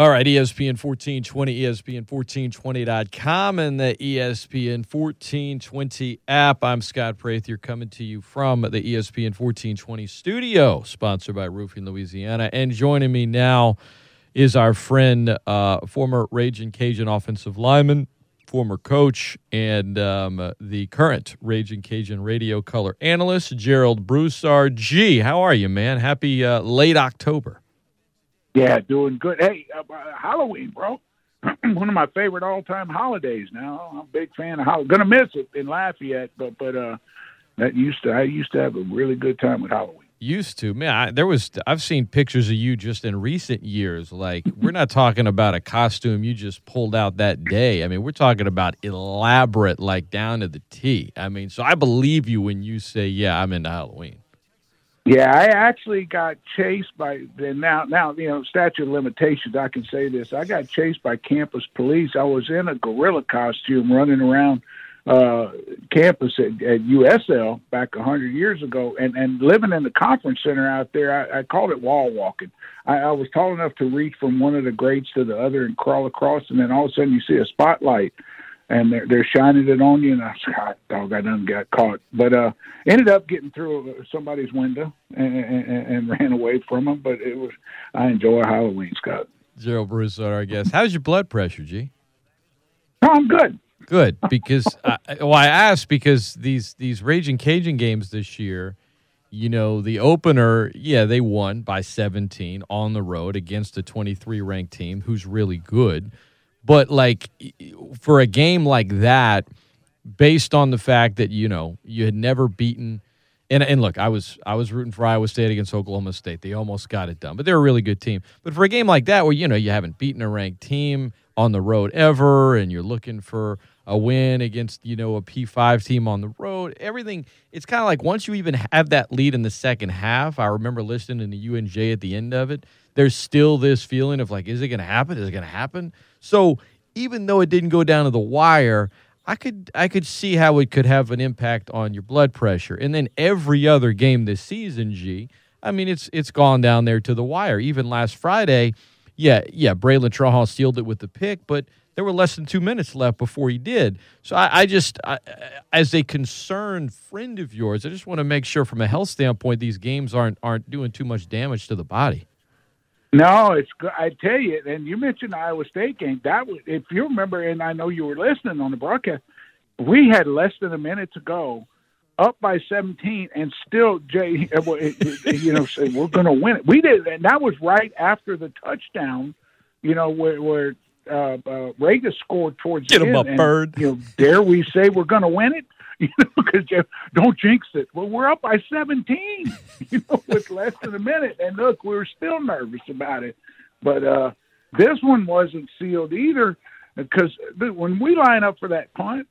All right, ESPN 1420, ESPN1420.com, and the ESPN 1420 app. I'm Scott Prather coming to you from the ESPN 1420 studio, sponsored by Roofing Louisiana. And joining me now is our friend, uh, former Ragin' Cajun offensive lineman, former coach, and um, the current Ragin' Cajun radio color analyst, Gerald Broussard. G, how are you, man? Happy uh, late October. Yeah, doing good. Hey, uh, Halloween, bro. One of my favorite all-time holidays. Now I'm a big fan of Halloween. Gonna miss it in Lafayette, but but uh, that used to I used to have a really good time with Halloween. Used to, man. I, there was I've seen pictures of you just in recent years. Like we're not talking about a costume you just pulled out that day. I mean, we're talking about elaborate, like down to the T. I mean, so I believe you when you say, "Yeah, I'm into Halloween." Yeah, I actually got chased by now now you know statute of limitations. I can say this. I got chased by campus police. I was in a gorilla costume running around uh campus at, at USL back a hundred years ago, and and living in the conference center out there. I, I called it wall walking. I, I was tall enough to reach from one of the grades to the other and crawl across, and then all of a sudden you see a spotlight and they're they're shining it on you. And I said, "God, dog, I done got caught." But uh, ended up getting through somebody's window and, and, and ran away from them. But it was I enjoy Halloween, Scott. Gerald Broussard, our guest. How's your blood pressure, G? No, I'm good. Good because I, well, I asked because these these Ragin' Cajun games this year, you know, the opener, yeah, they won by 17 on the road against a 23 ranked team who's really good. But like for a game like that, based on the fact that you know you had never beaten, and and look, I was I was rooting for Iowa State against Oklahoma State. They almost got it done, but they're a really good team. But for a game like that, where you know you haven't beaten a ranked team on the road ever, and you're looking for a win against you know a P5 team on the road, everything it's kind of like once you even have that lead in the second half. I remember listening to the UNJ at the end of it. There's still this feeling of like, is it going to happen? Is it going to happen? So even though it didn't go down to the wire, I could I could see how it could have an impact on your blood pressure. And then every other game this season, G, I mean it's it's gone down there to the wire. Even last Friday, yeah, yeah, Bralen Trahan sealed it with the pick, but there were less than two minutes left before he did. So I, I just, I, as a concerned friend of yours, I just want to make sure, from a health standpoint, these games aren't aren't doing too much damage to the body. No, it's good. I tell you, and you mentioned the Iowa State game. That was, if you remember, and I know you were listening on the broadcast, we had less than a minute to go, up by 17, and still Jay, you know, said we're going to win it. We did, and that was right after the touchdown, you know, where where uh, uh, Reagan scored towards Get the him end, a and, bird. You know, dare we say we're going to win it? You know, because don't jinx it. Well, we're up by 17, you know, with less than a minute. And look, we were still nervous about it. But uh, this one wasn't sealed either because when we line up for that punt,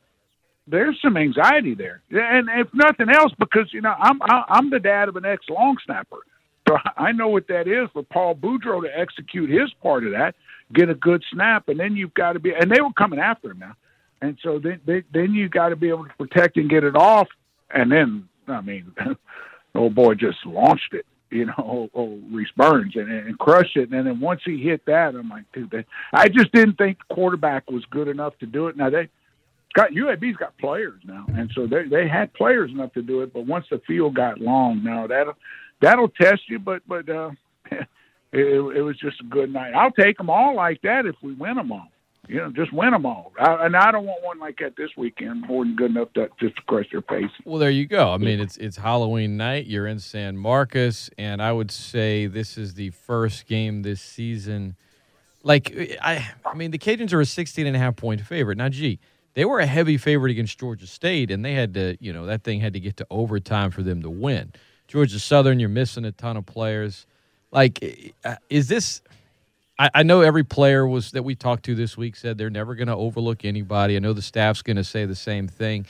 there's some anxiety there. And if nothing else, because, you know, I'm, I'm the dad of an ex long snapper. So I know what that is for Paul Boudreaux to execute his part of that, get a good snap, and then you've got to be, and they were coming after him now. And so then, they, then you got to be able to protect and get it off. And then, I mean, old boy just launched it, you know, old, old Rhys Byrns, and, and crushed it. And then once he hit that, I'm like, dude, I just didn't think the quarterback was good enough to do it. Now they got UAB's got players now, and so they they had players enough to do it. But once the field got long, now that'll that'll test you. But but uh, it, it was just a good night. I'll take them all like that if we win them all you know, just win them all. I, and I don't want one like that this weekend more than good enough to just to crush your face. Well, there you go. I mean, it's it's Halloween night. You're in San Marcos, and I would say this is the first game this season. Like, I, I mean, the Cajuns are a 16 and a half point favorite. Now, gee, they were a heavy favorite against Georgia State, and they had to, you know, that thing had to get to overtime for them to win. Georgia Southern, you're missing a ton of players. Like, is this? I, I know every player was that we talked to this week said they're never going to overlook anybody. I know the staff's going to say the same thing.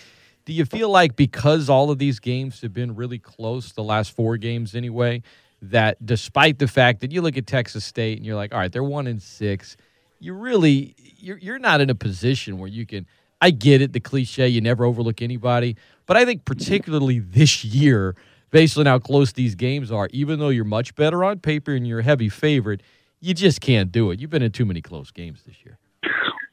Do you feel like because all of these games have been really close, the last four games anyway, that despite the fact that you look at Texas State and you're like, all right, they're one in six, you really you're you're not in a position where you can. I get it, the cliche, you never overlook anybody, but I think particularly this year, based on how close these games are, even though you're much better on paper and you're a heavy favorite, you just can't do it. You've been in too many close games this year.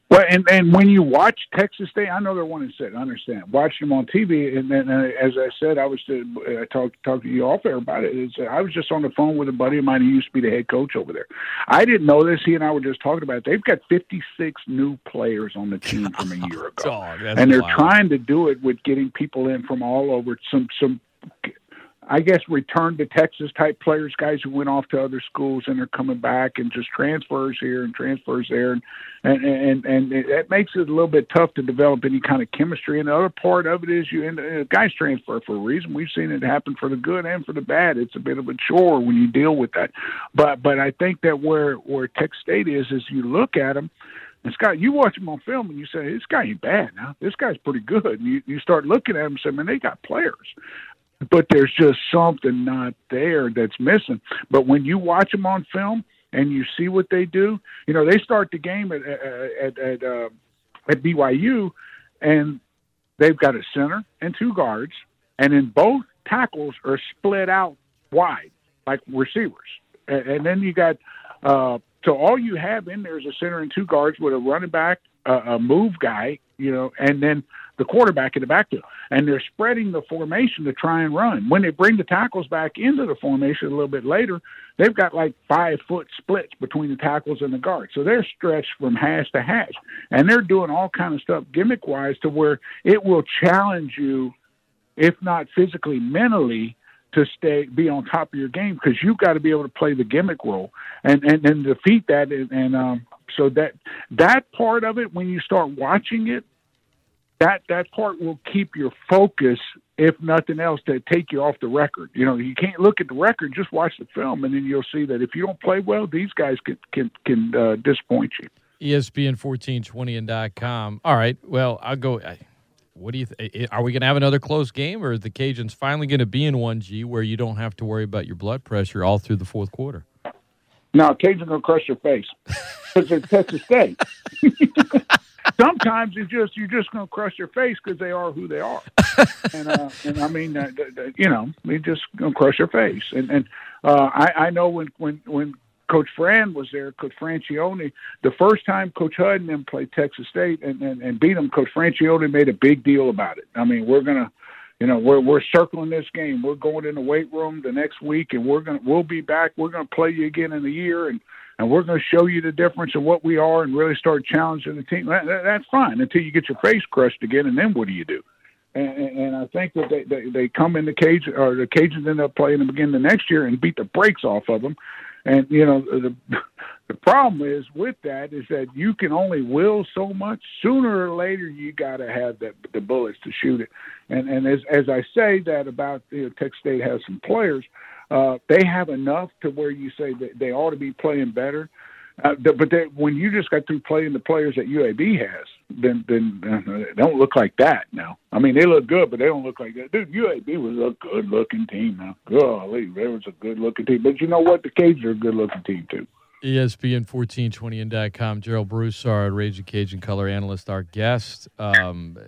Well, and and when you watch Texas State, I know they're one and six. I understand. Watch them on TV, and then uh, as I said, I was to, uh, I talked talked to you off air about it. it. Is uh, I was just on the phone with a buddy of mine who used to be the head coach over there. I didn't know this. He and I were just talking about it. They've got 56 new players on the team from a year ago, and they're wild. trying to do it with getting people in from all over. Some some I guess return to Texas type players, guys who went off to other schools and are coming back, and just transfers here and transfers there, and and and and it makes it a little bit tough to develop any kind of chemistry. And the other part of it is you and uh, guys transfer for a reason. We've seen it happen for the good and for the bad. It's a bit of a chore when you deal with that. But but I think that where where Texas State is is you look at them. And Scott, you watch him on film and you say, this guy ain't bad now. This guy's pretty good. And you, you start looking at him and say, man, they got players but there's just something not there that's missing. But when you watch them on film and you see what they do, you know they start the game at at at, uh, at BYU, and they've got a center and two guards, and then both tackles are split out wide like receivers, and, and then you got. Uh, so all you have in there is a center and two guards with a running back, uh, a move guy, you know, and then the quarterback in the backfield. And they're spreading the formation to try and run. When they bring the tackles back into the formation a little bit later, they've got like five foot splits between the tackles and the guards. So they're stretched from hash to hash. And they're doing all kind of stuff gimmick wise to where it will challenge you, if not physically, mentally, to stay be on top of your game because you've got to be able to play the gimmick role and and, and defeat that and, and um so that that part of it when you start watching it that that part will keep your focus if nothing else to take you off the record you know you can't look at the record just watch the film and then you'll see that if you don't play well these guys can can can uh, disappoint you ESPN fourteen twenty and dot com. All right. Well, I'll go. I, what do you? Th- are we going to have another close game, or are the Cajuns finally going to be in one G where you don't have to worry about your blood pressure all through the fourth quarter? now Cajun gonna crush your face because it's Texas State. Sometimes it's just you're just gonna crush your face because they are who they are, and uh, and I mean uh, you know they just gonna crush your face. And and uh, I I know when when when Coach Fran was there, Coach Franchione, the first time Coach Hud and them played Texas State and, and, and beat them, Coach Franchione made a big deal about it. I mean, we're gonna, you know, we're we're circling this game. We're going in the weight room the next week, and we're gonna we'll be back. We're gonna play you again in a year, and and we're gonna show you the difference of what we are, and really start challenging the team. That, that, that's fine until you get your face crushed again, and then what do you do? And, and, and I think that they, they they come in the cage, or the Cajuns end up playing them again the next year and beat the brakes off of them. And you know the the problem is with that is that you can only will so much. Sooner or later, you got to have the the bullets to shoot it. And and as as I say that about you know, Texas State has some players, uh, they have enough to where you say that they ought to be playing better. Uh, but they, when you just got through playing the players that UAB has, then then uh, they don't look like that now. I mean, they look good, but they don't look like that. Dude, UAB was a good looking team now. Golly, there was a good looking team. But you know what? The Cajuns are a good looking team too. ESPN fourteen twenty and dot com. Gerald Broussard, Ragin' Cajun color analyst, our guest. Um,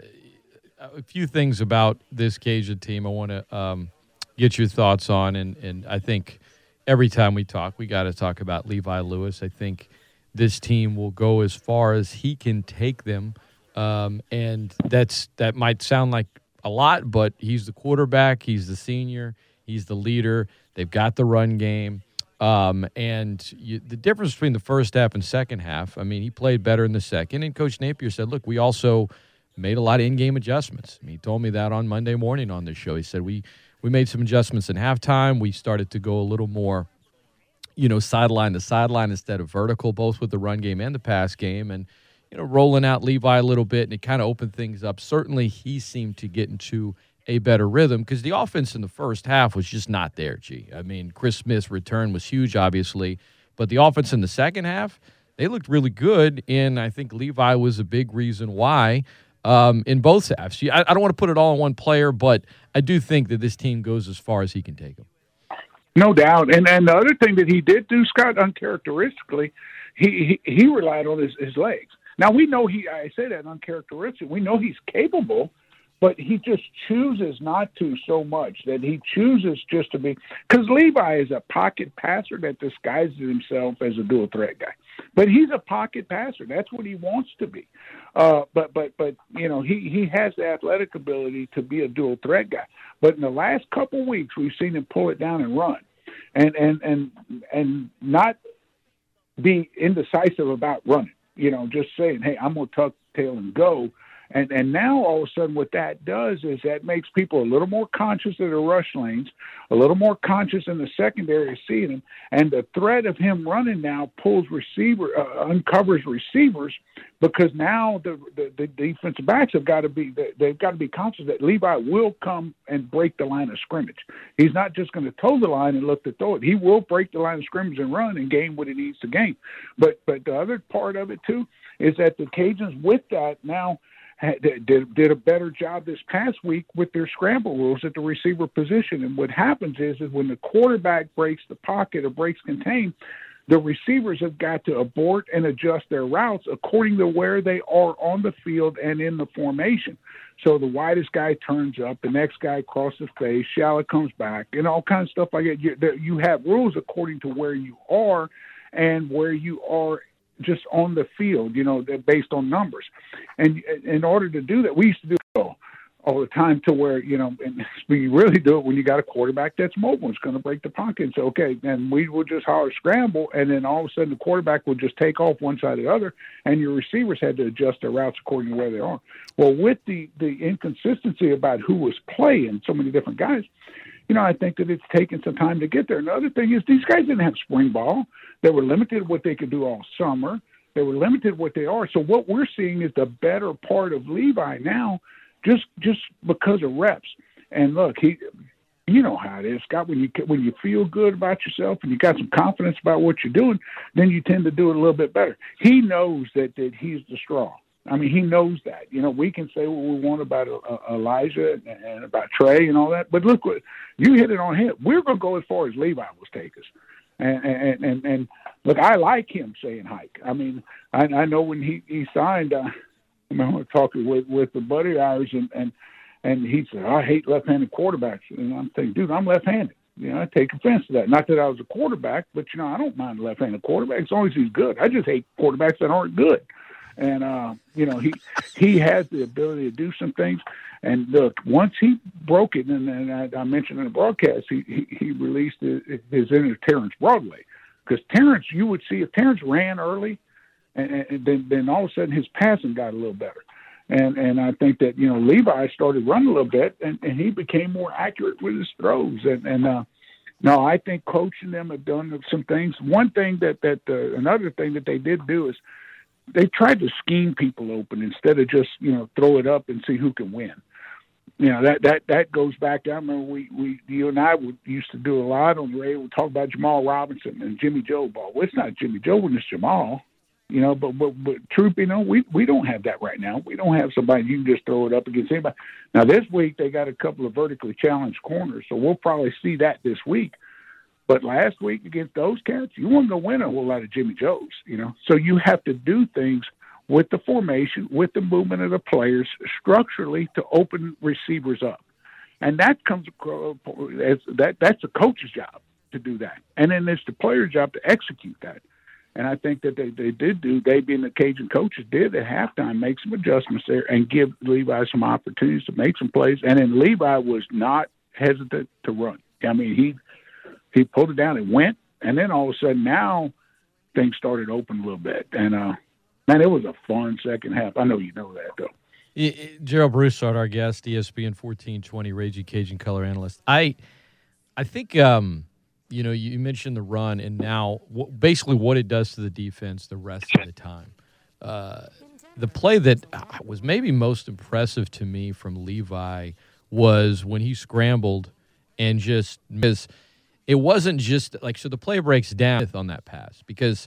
a few things about this Cajun team I want to um, get your thoughts on, and and I think every time we talk, we got to talk about Levi Lewis. I think this team will go as far as he can take them, um, and that's that might sound like a lot, but he's the quarterback, he's the senior, he's the leader. They've got the run game. Um, and you, the difference between the first half and second half, I mean, he played better in the second. And Coach Napier said, look, we also made a lot of in-game adjustments. he told me that on Monday morning on the show. He said we we made some adjustments in halftime. We started to go a little more, you know, sideline to sideline instead of vertical, both with the run game and the pass game, and you know, rolling out Levi a little bit, and it kind of opened things up. Certainly, he seemed to get into a better rhythm because the offense in the first half was just not there. G. I mean, Chris Smith's return was huge, obviously, but the offense in the second half they looked really good, and I think Levi was a big reason why um, in both halves. I, I don't want to put it all on one player, but I do think that this team goes as far as he can take them. No doubt. And and the other thing that he did do, Scott, uncharacteristically, he he, he relied on his, his legs. Now we know he. I say that uncharacteristic. We know he's capable, but he just chooses not to so much that he chooses just to be because Levi is a pocket passer that disguises himself as a dual threat guy. But he's a pocket passer. That's what he wants to be. Uh, but but but you know he he has the athletic ability to be a dual threat guy. But in the last couple weeks, we've seen him pull it down and run, and and and and not be indecisive about running. You know, just saying, "Hey, I'm gonna tuck tail and go." And and now all of a sudden, what that does is that makes people a little more conscious of the rush lanes, a little more conscious in the secondary of seeing him, and the threat of him running now pulls receiver uh, uncovers receivers because now the, the the defensive backs have got to be they've got to be conscious that Levi will come and break the line of scrimmage. He's not just going to toe the line and look to throw it. He will break the line of scrimmage and run and gain what he needs to gain. But but the other part of it too is that the Cajuns with that now did, did a better job this past week with their scramble rules at the receiver position. And what happens is, is when the quarterback breaks the pocket or breaks contain, the receivers have got to abort and adjust their routes according to where they are on the field and in the formation. So the widest guy turns up, the next guy crosses face, shallow comes back, and all kinds of stuff like that. You, you have rules according to where you are and where you are just on the field, you know, based on numbers. And in order to do that, we used to do all the time to where, you know, and we really do it when you got a quarterback that's mobile. It's going to break the pocket. And so, okay, and we would just holler scramble, and then all of a sudden the quarterback would just take off one side or the other, and your receivers had to adjust their routes according to where they are. Well, with the, the inconsistency about who was playing, so many different guys, you know, I think that it's taken some time to get there. Another thing is these guys didn't have spring ball. They were limited what they could do all summer. They were limited what they are. So what we're seeing is the better part of Levi now, just just because of reps. And look, he, you know how it is, Scott. When you when you feel good about yourself and you got some confidence about what you're doing, then you tend to do it a little bit better. He knows that that he's the straw. I mean, he knows that. You know, we can say what we want about uh, Elijah and, and about Trey and all that, but look what you hit it on head. We're going to go as far as Levi will take us. And, and and and look, I like him saying hike. I mean, I, I know when he he signed, uh, I remember talking with with the buddy ours, and and and he said, I hate left-handed quarterbacks, and I'm thinking, dude, I'm left-handed. You know, I take offense to that. Not that I was a quarterback, but you know, I don't mind left-handed quarterbacks as long as he's good. I just hate quarterbacks that aren't good and uh, you know he he has the ability to do some things. And look, once he broke it, and, and I, I mentioned in the broadcast, he he, he released his, his inner Terrance Broadway, because Terrance, you would see if Terrance ran early, and, and then then all of a sudden his passing got a little better. And and I think that you know Levi started running a little bit, and, and he became more accurate with his throws. And and uh, no, I think coaching them have done some things. One thing that that uh, another thing that they did do is they tried to scheme people open instead of just you know throw it up and see who can win. You know that that that goes back. I remember we we you and I would, used to do a lot on the radio. We talk about Jamal Robinson and Jimmy Joe ball. Well, it's not Jimmy Joe when it's Jamal. You know, but but but truth you know, we we don't have that right now. We don't have somebody you can just throw it up against anybody. Now this week they got a couple of vertically challenged corners, so we'll probably see that this week. But last week against those cats, you weren't going to win a whole lot of Jimmy Joes, you know. So you have to do things with the formation, with the movement of the players, structurally to open receivers up, and that comes as that that's the coach's job to do that, and then it's the player's job to execute that. And I think that they, they did do, they being the Cajun coaches did at halftime make some adjustments there and give Levi some opportunities to make some plays. And then Levi was not hesitant to run. I mean, he he pulled it down and went, and then all of a sudden now things started open a little bit, and uh, man, it was a fun second half. I know you know that though. Gerald Broussard, our guest, ESPN fourteen twenty, Ragin' Cajun color analyst. I, I think, um, you know, you mentioned the run, and now basically what it does to the defense the rest of the time. Uh, the play that was maybe most impressive to me from Levi was when he scrambled and just missed it wasn't just like so the play breaks down on that pass because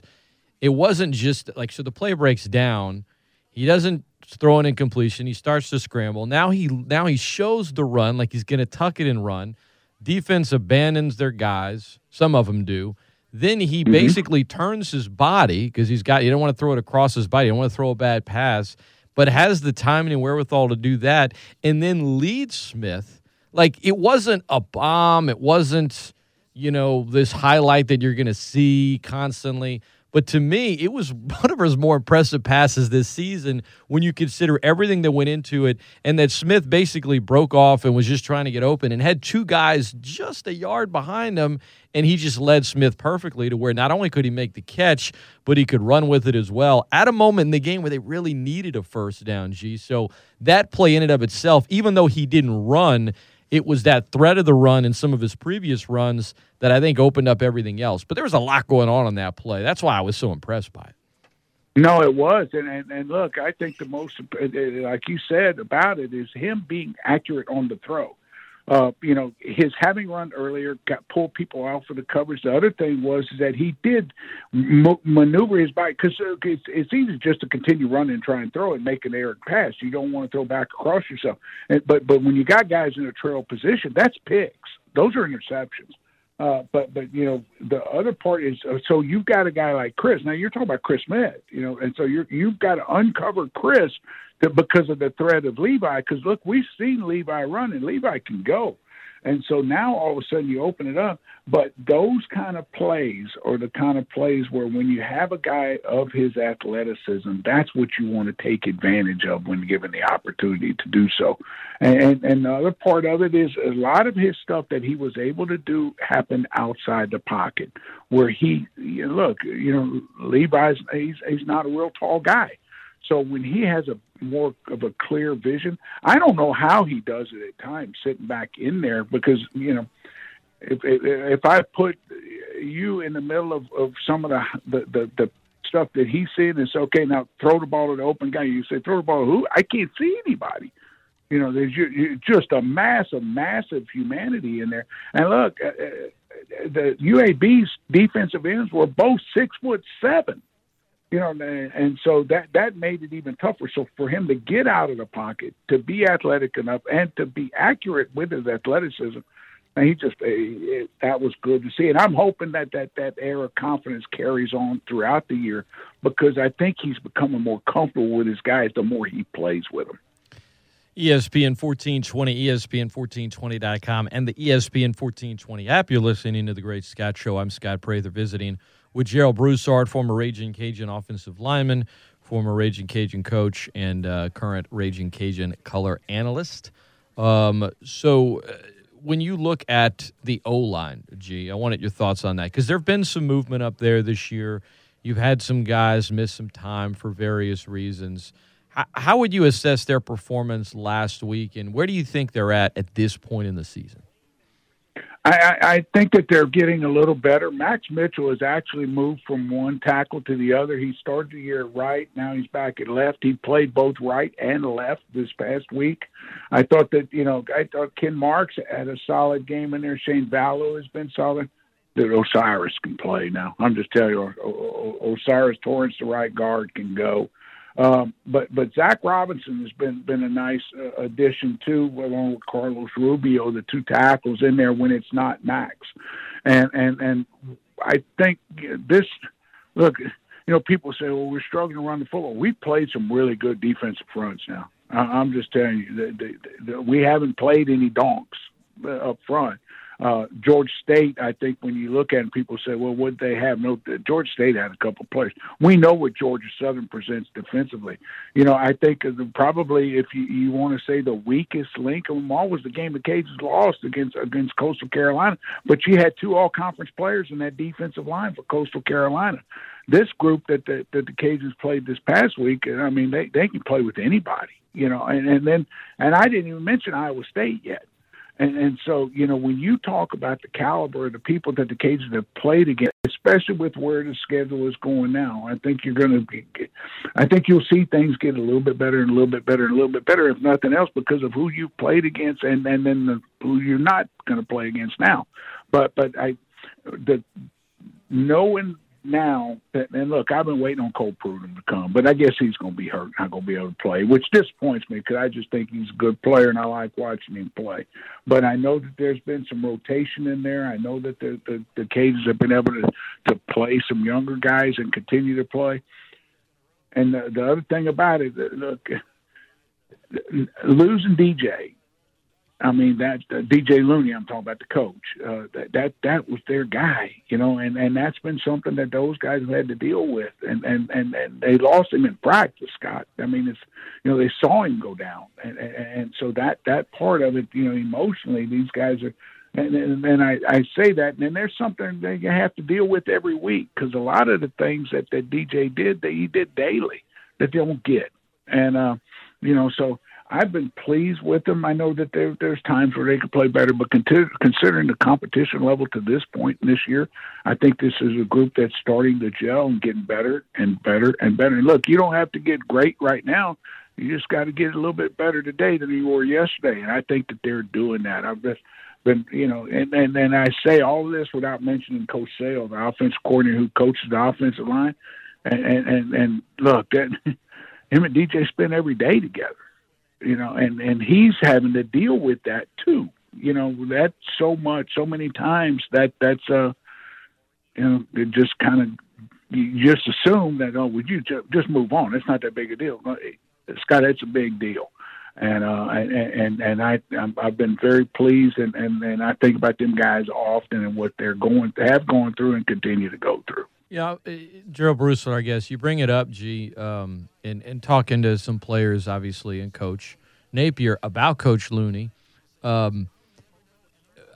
it wasn't just like so the play breaks down. He doesn't throw an incompletion. He starts to scramble. Now he now he shows the run like he's going to tuck it and run. Defense abandons their guys. Some of them do. Then he mm-hmm. basically turns his body because he's got. You don't want to throw it across his body. You don't want to throw a bad pass. but has the timing and wherewithal to do that, and then lead Smith. Like it wasn't a bomb. It wasn't, you know, this highlight that you're going to see constantly. But to me, it was one of his more impressive passes this season when you consider everything that went into it and that Smith basically broke off and was just trying to get open and had two guys just a yard behind him. And he just led Smith perfectly to where not only could he make the catch, but he could run with it as well at a moment in the game where they really needed a first down, G. So that play in and of itself, even though he didn't run, it was that threat of the run in some of his previous runs that I think opened up everything else. But there was a lot going on on that play. That's why I was so impressed by it. No, it was, and, and and look, I think the most, like you said about it, is him being accurate on the throw uh, you know, his having run earlier got pulled people out for the coverage. The other thing was that he did m- maneuver his bike because uh, it's, it's easy just to continue running and try and throw and make an errant pass. You don't want to throw back across yourself. And, but but when you got guys in a trail position, that's picks. Those are interceptions. Uh, but but you know the other part is uh, so you've got a guy like Chris. Now you're talking about Chris Smith, you know, and so you're you've got to uncover Chris to, because of the threat of Levi. Because look, we've seen Levi run, and Levi can go. And so now all of a sudden you open it up. But those kind of plays are the kind of plays where when you have a guy of his athleticism, that's what you want to take advantage of when given the opportunity to do so. And, and the other part of it is a lot of his stuff that he was able to do happened outside the pocket, where he look, you know, Levi's he's he's not a real tall guy. So when he has a more of a clear vision, I don't know how he does it at times, sitting back in there because you know, if if I put you in the middle of, of some of the, the the the stuff that he's seeing, it's okay. Now throw the ball to the open guy. You say throw the ball to who? I can't see anybody. You know, there's just a massive, massive humanity in there. And look, uh, uh the UAB's defensive ends were both six foot seven you know, and so that that made it even tougher. So for him to get out of the pocket, to be athletic enough, and to be accurate with his athleticism, and he just it, that was good to see. And I'm hoping that that that air of confidence carries on throughout the year because I think he's becoming more comfortable with his guys the more he plays with them. ESPN 1420, ESPN1420.com, and the ESPN 1420 app. You're listening to The Great Scott Show. I'm Scott Prather visiting with Gerald Broussard, former Ragin' Cajun offensive lineman, former Ragin' Cajun coach, and uh, current Ragin' Cajun color analyst. Um, so, uh, when you look at the O line, G, I wanted your thoughts on that because there have been some movement up there this year. You've had some guys miss some time for various reasons. How, how would you assess their performance last week, and where do you think they're at at this point in the season? I, I think that they're getting a little better. Max Mitchell has actually moved from one tackle to the other. He started the year at right. Now he's back at left. He played both right and left this past week. I thought that, you know, I thought Ken Marks had a solid game in there. Shane Vallot has been solid. That O'Cyrus can play now. I'm just telling you, O'Cyrus Torrence, the right guard, can go. Um, but but Zach Robinson has been been a nice uh, addition too, along with Carlos Rubio, the two tackles in there when it's not Max, and and and I think this look. You know, people say, "Well, we're struggling to run the football." We've played some really good defensive fronts now. I'm just telling you that, that we haven't played any donks up front. Uh, George State, I think when you look at it, people say, well, would they have? No, George State had a couple players. We know what Georgia Southern presents defensively. You know, I think probably if you, you want to say the weakest link of them all was the game the Cajuns lost against against Coastal Carolina, but you had two all conference players in that defensive line for Coastal Carolina. This group that the, that the Cajuns played this past week, I mean, they they can play with anybody. You know, and and then and I didn't even mention Iowa State yet. And, and so, you know, when you talk about the caliber of the people that the Cajuns have played against, especially with where the schedule is going now, I think you're going to, be, I think you'll see things get a little bit better and a little bit better and a little bit better, if nothing else, because of who you've played against and, and then the, who you're not going to play against now. But, but I, the, knowing now and look, I've been waiting on Cole Prudhomme to come, but I guess he's going to be hurt, not going to be able to play, which disappoints me because I just think he's a good player and I like watching him play. But I know that there's been some rotation in there. I know that the the, the Cajuns have been able to to play some younger guys and continue to play. And the, the other thing about it, look, losing DJ I mean that uh, DJ Looney. I'm talking about the coach. Uh, that that that was their guy, you know, and and that's been something that those guys have had to deal with, and and and, and they lost him in practice, Scott. I mean, it's you know they saw him go down, and and, and so that that part of it, you know, emotionally, these guys are. And, and, and I, I say that, and there's something that you have to deal with every week because a lot of the things that that DJ did, that he did daily, that they don't get, and uh, you know, so I've been pleased with them. I know that there, there's times where they could play better, but considering the competition level to this point in this year, I think this is a group that's starting to gel and getting better and better and better. And look, you don't have to get great right now. You just got to get a little bit better today than you were yesterday. And I think that they're doing that. I've just been, you know, and, and, and I say all this without mentioning Coach Sale, the offensive coordinator who coaches the offensive line. And, and, and, and look, that him and DJ spend every day together you know, and and he's having to deal with that too. You know, that so much, so many times that that's uh, you know, it just kind of you just assume that oh, would you just, just move on? It's not that big a deal. Scott, it's a big deal, and uh, and and and I I've been very pleased, and and and I think about them guys often and what they're going have gone through and continue to go through. Yeah, uh, Gerald Bruce, I guess you bring it up, G, um, and and talking to some players, obviously, and Coach Napier about Coach Looney. Um,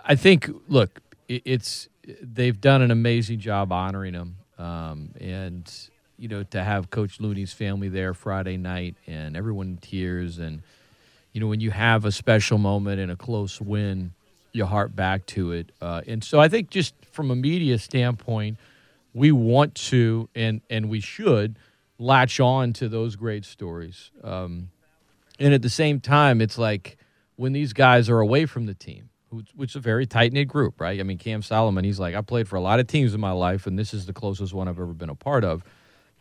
I think, look, it, it's they've done an amazing job honoring him, um, and you know to have Coach Looney's family there Friday night and everyone in tears, and you know when you have a special moment and a close win, you heart back to it, uh, and so I think just from a media standpoint we want to and and we should latch on to those great stories. Um, and at the same time, it's like when these guys are away from the team, which is a very tight knit group, right? I mean, Cam Solomon, he's like, I played for a lot of teams in my life, and this is the closest one I've ever been a part of.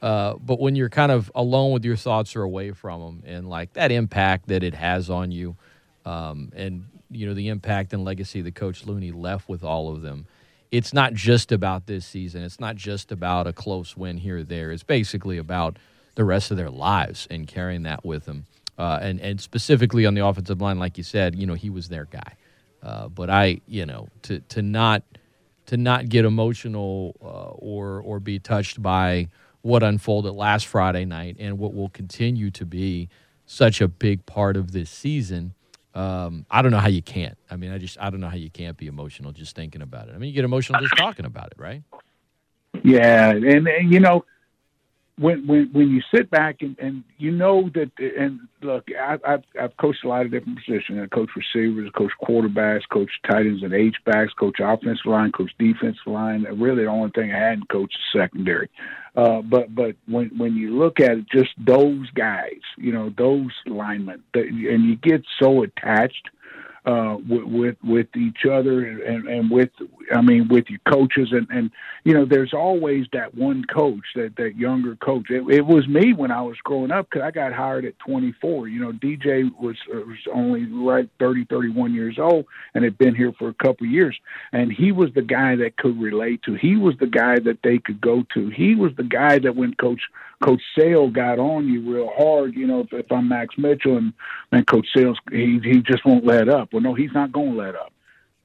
Uh, but when you're kind of alone with your thoughts or away from them, and like that impact that it has on you, um, and you know the impact and legacy that Coach Looney left with all of them, it's not just about this season. It's not just about a close win here or there. It's basically about the rest of their lives and carrying that with them. Uh, and and specifically on the offensive line, like you said, you know he was their guy. Uh, but I, you know, to to not to not get emotional uh, or or be touched by what unfolded last Friday night and what will continue to be such a big part of this season um, I don't know how you can't. I mean, I just I don't know how you can't be emotional just thinking about it. I mean, you get emotional just talking about it, right? Yeah, and, and you know, when when when you sit back and, and you know that and look, I, I've I've coached a lot of different positions. I coach receivers, coach quarterbacks, coach tight ends and H backs, coach offensive line, coach defensive line. Really, the only thing I hadn't coached is secondary. Uh, but but when when you look at it, just those guys, you know, those linemen, and you get so attached uh, with, with with each other and, and with I mean with your coaches and and you know there's always that one coach that that younger coach. It, it was me when I was growing up because I got hired at 24. You know DJ was uh, was only right 30 31 years old and had been here for a couple of years and he was the guy that could relate to. He was the guy that they could go to. He was the guy that when Coach Coach Sale got on you real hard. You know if, if I'm Max Mitchell and and Coach Sales he he just won't let up. Well, no, he's not going to let up.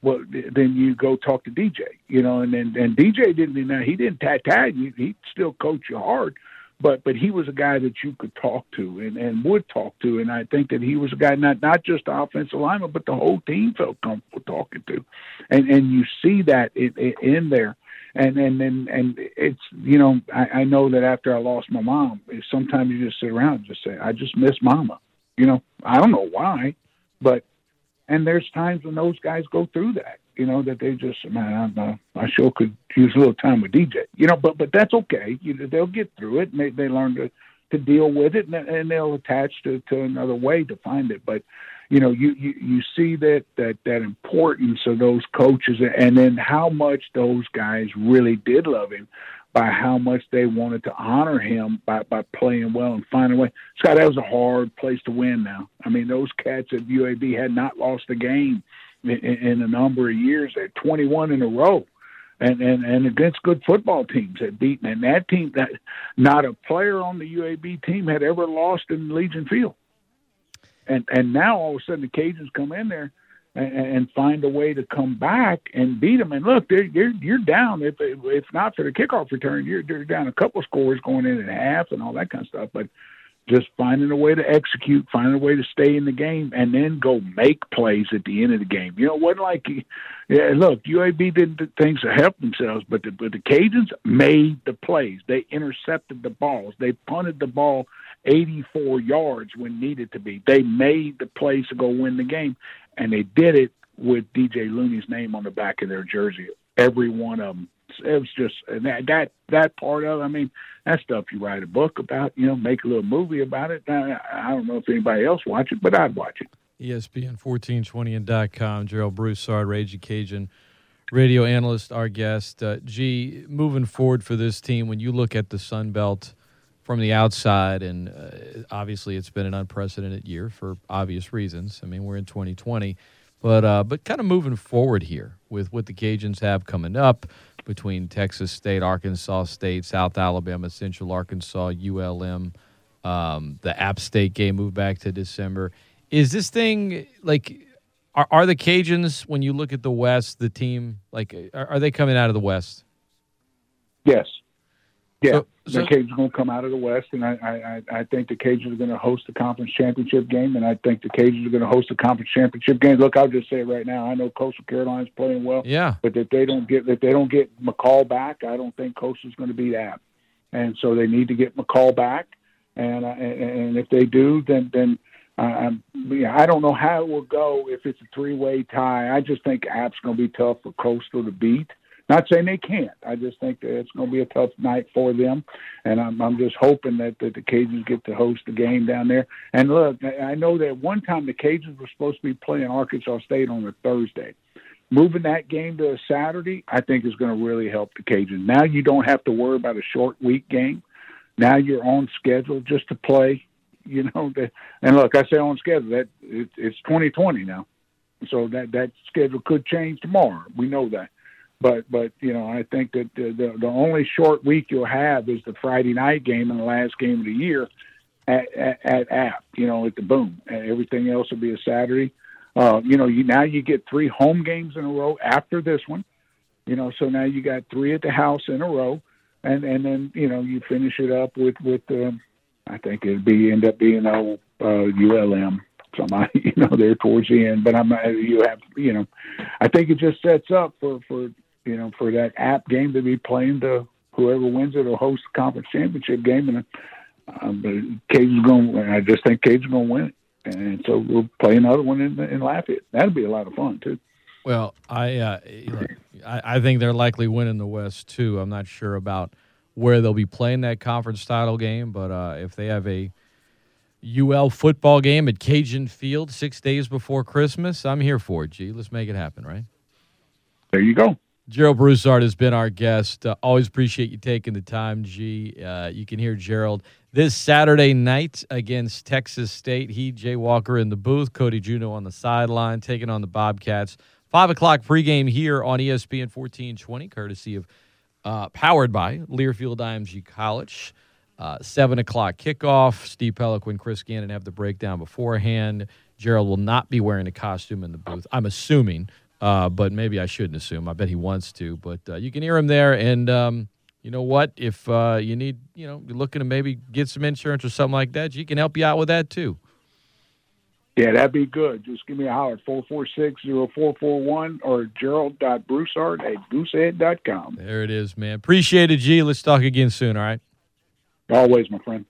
Well, then you go talk to DJ, you know, and then and DJ didn't that. He didn't tat tat you. He still coach you hard, but but he was a guy that you could talk to and and would talk to, and I think that he was a guy not not just the offensive lineman, but the whole team felt comfortable talking to, and and you see that in, in there and and and and it's you know I, I know that after I lost my mom, sometimes you just sit around and just say I just miss mama. You know I don't know why, but and there's times when those guys go through that, you know, that they just, man, I, uh, I sure could use a little time with DJ, you know, but but that's okay. You know, they'll get through it, and they they learn to to deal with it, and, and they'll attach to to another way to find it. But you know, you you you see that that that importance of those coaches, and then how much those guys really did love him by how much they wanted to honor him by, by playing well and finding a way. Scott, that was a hard place to win now. I mean, those cats at UAB had not lost a game in, in a number of years. They're 21 in a row. and, and, and against good football teams had beaten. And that team, that not a player on the UAB team had ever lost in Legion Field. And and now all of a sudden the Cajuns come in there and, and find a way to come back and beat them. And look, they're, you're you're down. If if not for the kickoff return, you're, you're down a couple scores going in at half and all that kind of stuff. But just finding a way to execute, finding a way to stay in the game, and then go make plays at the end of the game. You know, it wasn't like, yeah, look, UAB did things to help themselves, but the, but the Cajuns made the plays. They intercepted the balls. They punted the ball 84 yards when needed to be. They made the plays to go win the game, and they did it with DJ Looney's name on the back of their jersey. Every one of them it was just that that that part of. I mean, that stuff you write a book about. You know, make a little movie about it. I, I don't know if anybody else watch it, but I'd watch it. ESPN fourteen twenty and dot com. Gerald Broussard, Ragin' Cajun radio analyst, our guest. Uh, G, moving forward for this team, when you look at the Sun Belt from the outside, and uh, obviously it's been an unprecedented year for obvious reasons. I mean, we're in 2020, but uh, but kind of moving forward here with what the Cajuns have coming up between Texas State, Arkansas State, South Alabama, Central Arkansas, ULM. Um, the App State game moved back to December. Is this thing like? Are, are the Cajuns when you look at the West, the team like are, are they coming out of the West? Yes. Yeah, so, the Cajuns are going to come out of the West, and I, I, I think the Cajuns are going to host the conference championship game, and I think the Cajuns are going to host the conference championship game. Look, I'll just say it right now. I know Coastal Carolina's playing well, yeah, but if they don't get if they don't get McCall back, I don't think Coastal's going to beat App, and so they need to get McCall back, and uh, and, and if they do, then then. Uh, yeah, I don't know how it will go if it's a three-way tie. I just think App's going to be tough for Coastal to beat. Not saying they can't. I just think that it's going to be a tough night for them, and I'm, I'm just hoping that, that the Cajuns get to host the game down there. And look, I know that one time the Cajuns were supposed to be playing Arkansas State on a Thursday. Moving that game to a Saturday, I think is going to really help the Cajuns. Now you don't have to worry about a short week game. Now you're on schedule just to play. You know, and look, I say on schedule that it, it's 2020 now, so that that schedule could change tomorrow. We know that but but you know I think that the, the, the only short week you'll have is the Friday night game and the last game of the year at at, at App. You know at the Boom. And everything else will be a Saturday. Uh, you know you now you get three home games in a row after this one. You know so now you got three at the house in a row, and and then you know you finish it up with with um, I think it'd be end up being a uh, ULM somebody, you know, there towards the end. But I'm you have you know, I think it just sets up for for you know, for that app game to be playing to whoever wins it will host the conference championship game. And um, Cage is going. I just think Cage is going to win it. And so we'll play another one in, in Lafayette. That'll be a lot of fun too. Well, I, uh, I I think they're likely winning the West too. I'm not sure about where they'll be playing that conference title game, but uh, if they have a UL football game at Cajun Field six days before Christmas, I'm here for it. Gee, let's make it happen, right? There you go. Gerald Broussard has been our guest. Uh, always appreciate you taking the time, G. Uh, you can hear Gerald this Saturday night against Texas State. He, Jay Walker in the booth, Cody Juneau on the sideline, taking on the Bobcats. Five o'clock pregame here on ESPN 1420, courtesy of uh, powered by Learfield IMG College. Uh, seven o'clock kickoff. Steve Peloquin, Chris Gannon have the breakdown beforehand. Gerald will not be wearing a costume in the booth. I'm assuming uh, but maybe I shouldn't assume. I bet he wants to. But uh, you can hear him there. And um, you know what? If uh, you need, you know, you're looking to maybe get some insurance or something like that, he can help you out with that too. Yeah, that'd be good. Just give me a holler, 446-0441 or gerald.broussard at goosehead.com. There it is, man. Appreciate it, G. Let's talk again soon, all right? Always, my friend.